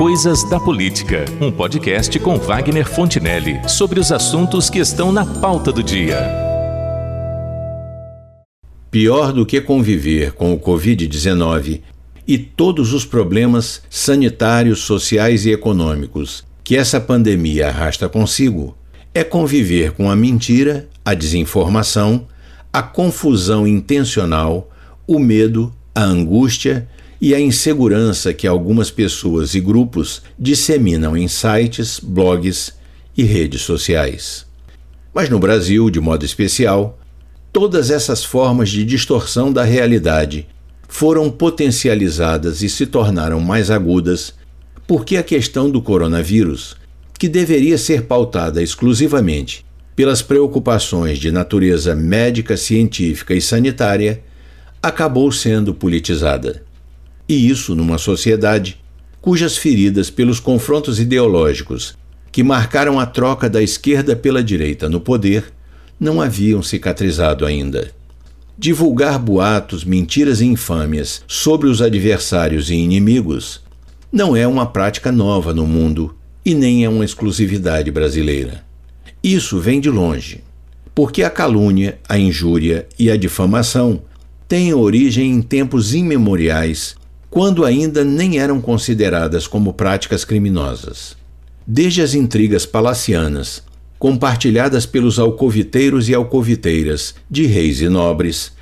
Coisas da Política, um podcast com Wagner Fontinelli sobre os assuntos que estão na pauta do dia. Pior do que conviver com o Covid-19 e todos os problemas sanitários, sociais e econômicos que essa pandemia arrasta consigo é conviver com a mentira, a desinformação, a confusão intencional, o medo, a angústia e a insegurança que algumas pessoas e grupos disseminam em sites, blogs e redes sociais. Mas no Brasil, de modo especial, todas essas formas de distorção da realidade foram potencializadas e se tornaram mais agudas porque a questão do coronavírus, que deveria ser pautada exclusivamente pelas preocupações de natureza médica, científica e sanitária, acabou sendo politizada. E isso numa sociedade cujas feridas pelos confrontos ideológicos que marcaram a troca da esquerda pela direita no poder não haviam cicatrizado ainda. Divulgar boatos, mentiras e infâmias sobre os adversários e inimigos não é uma prática nova no mundo e nem é uma exclusividade brasileira. Isso vem de longe, porque a calúnia, a injúria e a difamação têm origem em tempos imemoriais quando ainda nem eram consideradas como práticas criminosas. Desde as intrigas palacianas, compartilhadas pelos alcoviteiros e alcoviteiras de reis e nobres,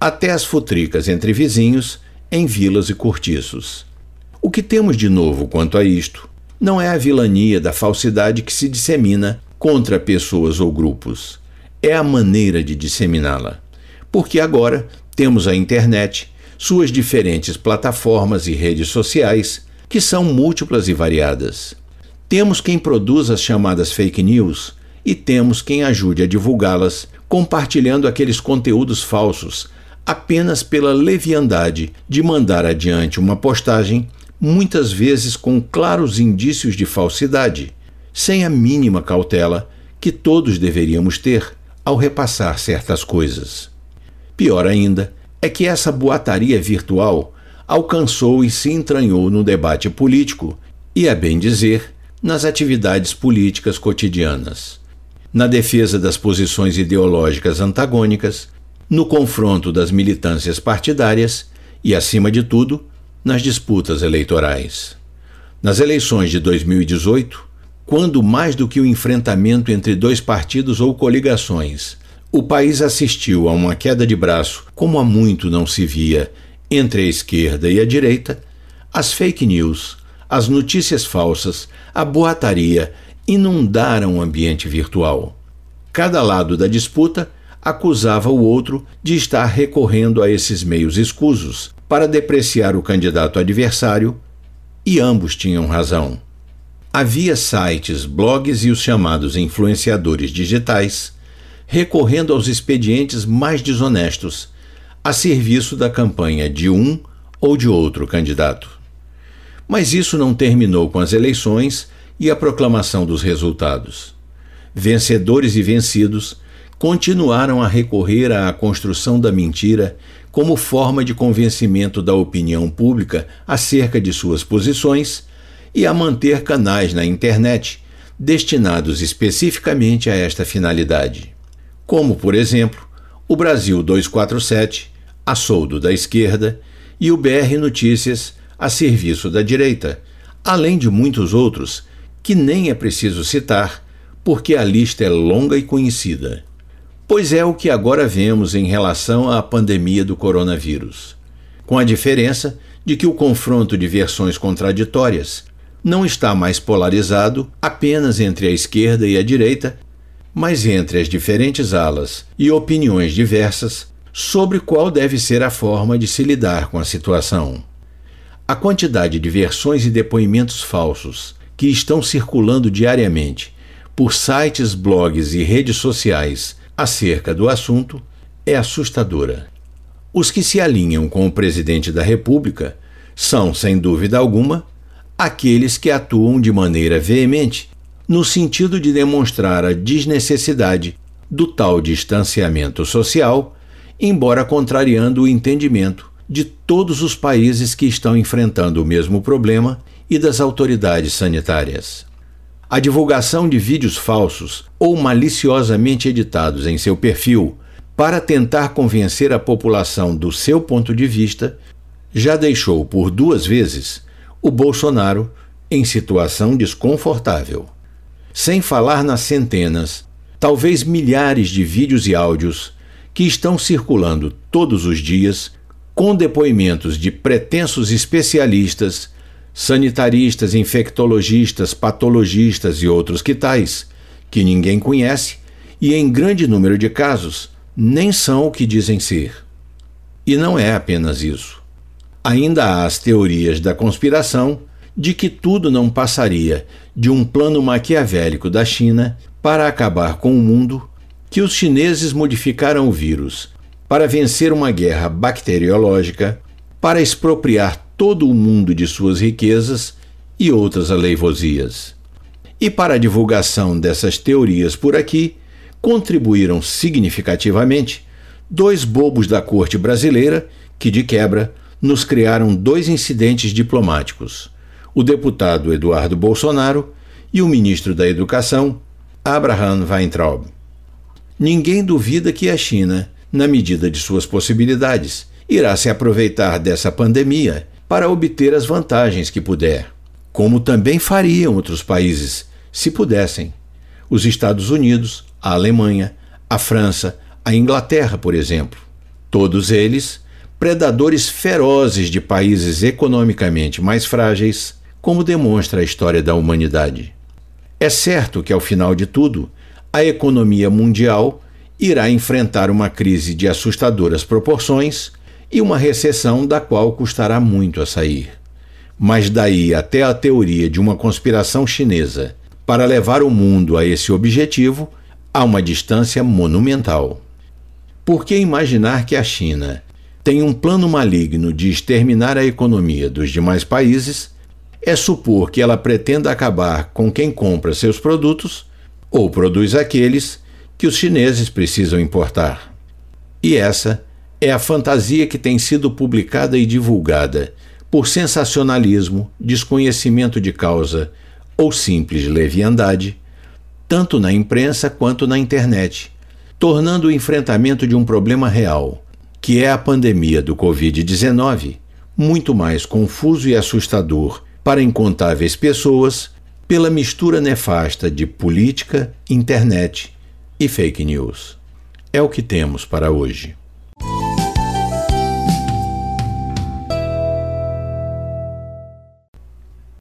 até as futricas entre vizinhos em vilas e cortiços. O que temos de novo quanto a isto não é a vilania da falsidade que se dissemina contra pessoas ou grupos, é a maneira de disseminá-la. Porque agora temos a internet suas diferentes plataformas e redes sociais, que são múltiplas e variadas. Temos quem produz as chamadas fake news e temos quem ajude a divulgá-las, compartilhando aqueles conteúdos falsos apenas pela leviandade de mandar adiante uma postagem, muitas vezes com claros indícios de falsidade, sem a mínima cautela que todos deveríamos ter ao repassar certas coisas. Pior ainda, é que essa boataria virtual alcançou e se entranhou no debate político e, a bem dizer, nas atividades políticas cotidianas. Na defesa das posições ideológicas antagônicas, no confronto das militâncias partidárias e, acima de tudo, nas disputas eleitorais. Nas eleições de 2018, quando mais do que o enfrentamento entre dois partidos ou coligações o país assistiu a uma queda de braço como há muito não se via entre a esquerda e a direita. As fake news, as notícias falsas, a boataria inundaram o ambiente virtual. Cada lado da disputa acusava o outro de estar recorrendo a esses meios escusos para depreciar o candidato adversário, e ambos tinham razão. Havia sites, blogs e os chamados influenciadores digitais recorrendo aos expedientes mais desonestos, a serviço da campanha de um ou de outro candidato. Mas isso não terminou com as eleições e a proclamação dos resultados. Vencedores e vencidos continuaram a recorrer à construção da mentira como forma de convencimento da opinião pública acerca de suas posições e a manter canais na internet destinados especificamente a esta finalidade como, por exemplo, o Brasil 247, a soldo da esquerda, e o BR Notícias, a serviço da direita, além de muitos outros que nem é preciso citar, porque a lista é longa e conhecida. Pois é o que agora vemos em relação à pandemia do coronavírus, com a diferença de que o confronto de versões contraditórias não está mais polarizado apenas entre a esquerda e a direita, mas entre as diferentes alas e opiniões diversas sobre qual deve ser a forma de se lidar com a situação. A quantidade de versões e depoimentos falsos que estão circulando diariamente por sites, blogs e redes sociais acerca do assunto é assustadora. Os que se alinham com o presidente da República são, sem dúvida alguma, aqueles que atuam de maneira veemente no sentido de demonstrar a desnecessidade do tal distanciamento social, embora contrariando o entendimento de todos os países que estão enfrentando o mesmo problema e das autoridades sanitárias. A divulgação de vídeos falsos ou maliciosamente editados em seu perfil para tentar convencer a população do seu ponto de vista já deixou por duas vezes o Bolsonaro em situação desconfortável. Sem falar nas centenas, talvez milhares de vídeos e áudios que estão circulando todos os dias com depoimentos de pretensos especialistas, sanitaristas, infectologistas, patologistas e outros que tais, que ninguém conhece e, em grande número de casos, nem são o que dizem ser. E não é apenas isso. Ainda há as teorias da conspiração de que tudo não passaria de um plano maquiavélico da China para acabar com o mundo, que os chineses modificaram o vírus para vencer uma guerra bacteriológica, para expropriar todo o mundo de suas riquezas e outras aleivosias. E para a divulgação dessas teorias por aqui, contribuíram significativamente dois bobos da corte brasileira que, de quebra, nos criaram dois incidentes diplomáticos: o deputado Eduardo Bolsonaro e o ministro da Educação, Abraham Weintraub. Ninguém duvida que a China, na medida de suas possibilidades, irá se aproveitar dessa pandemia para obter as vantagens que puder, como também fariam outros países, se pudessem. Os Estados Unidos, a Alemanha, a França, a Inglaterra, por exemplo. Todos eles predadores ferozes de países economicamente mais frágeis, como demonstra a história da humanidade. É certo que, ao final de tudo, a economia mundial irá enfrentar uma crise de assustadoras proporções e uma recessão da qual custará muito a sair. Mas daí até a teoria de uma conspiração chinesa para levar o mundo a esse objetivo, há uma distância monumental. Por que imaginar que a China tem um plano maligno de exterminar a economia dos demais países, é supor que ela pretenda acabar com quem compra seus produtos ou produz aqueles que os chineses precisam importar. E essa é a fantasia que tem sido publicada e divulgada por sensacionalismo, desconhecimento de causa ou simples leviandade, tanto na imprensa quanto na internet, tornando o enfrentamento de um problema real que é a pandemia do Covid-19, muito mais confuso e assustador para incontáveis pessoas pela mistura nefasta de política, internet e fake news. É o que temos para hoje.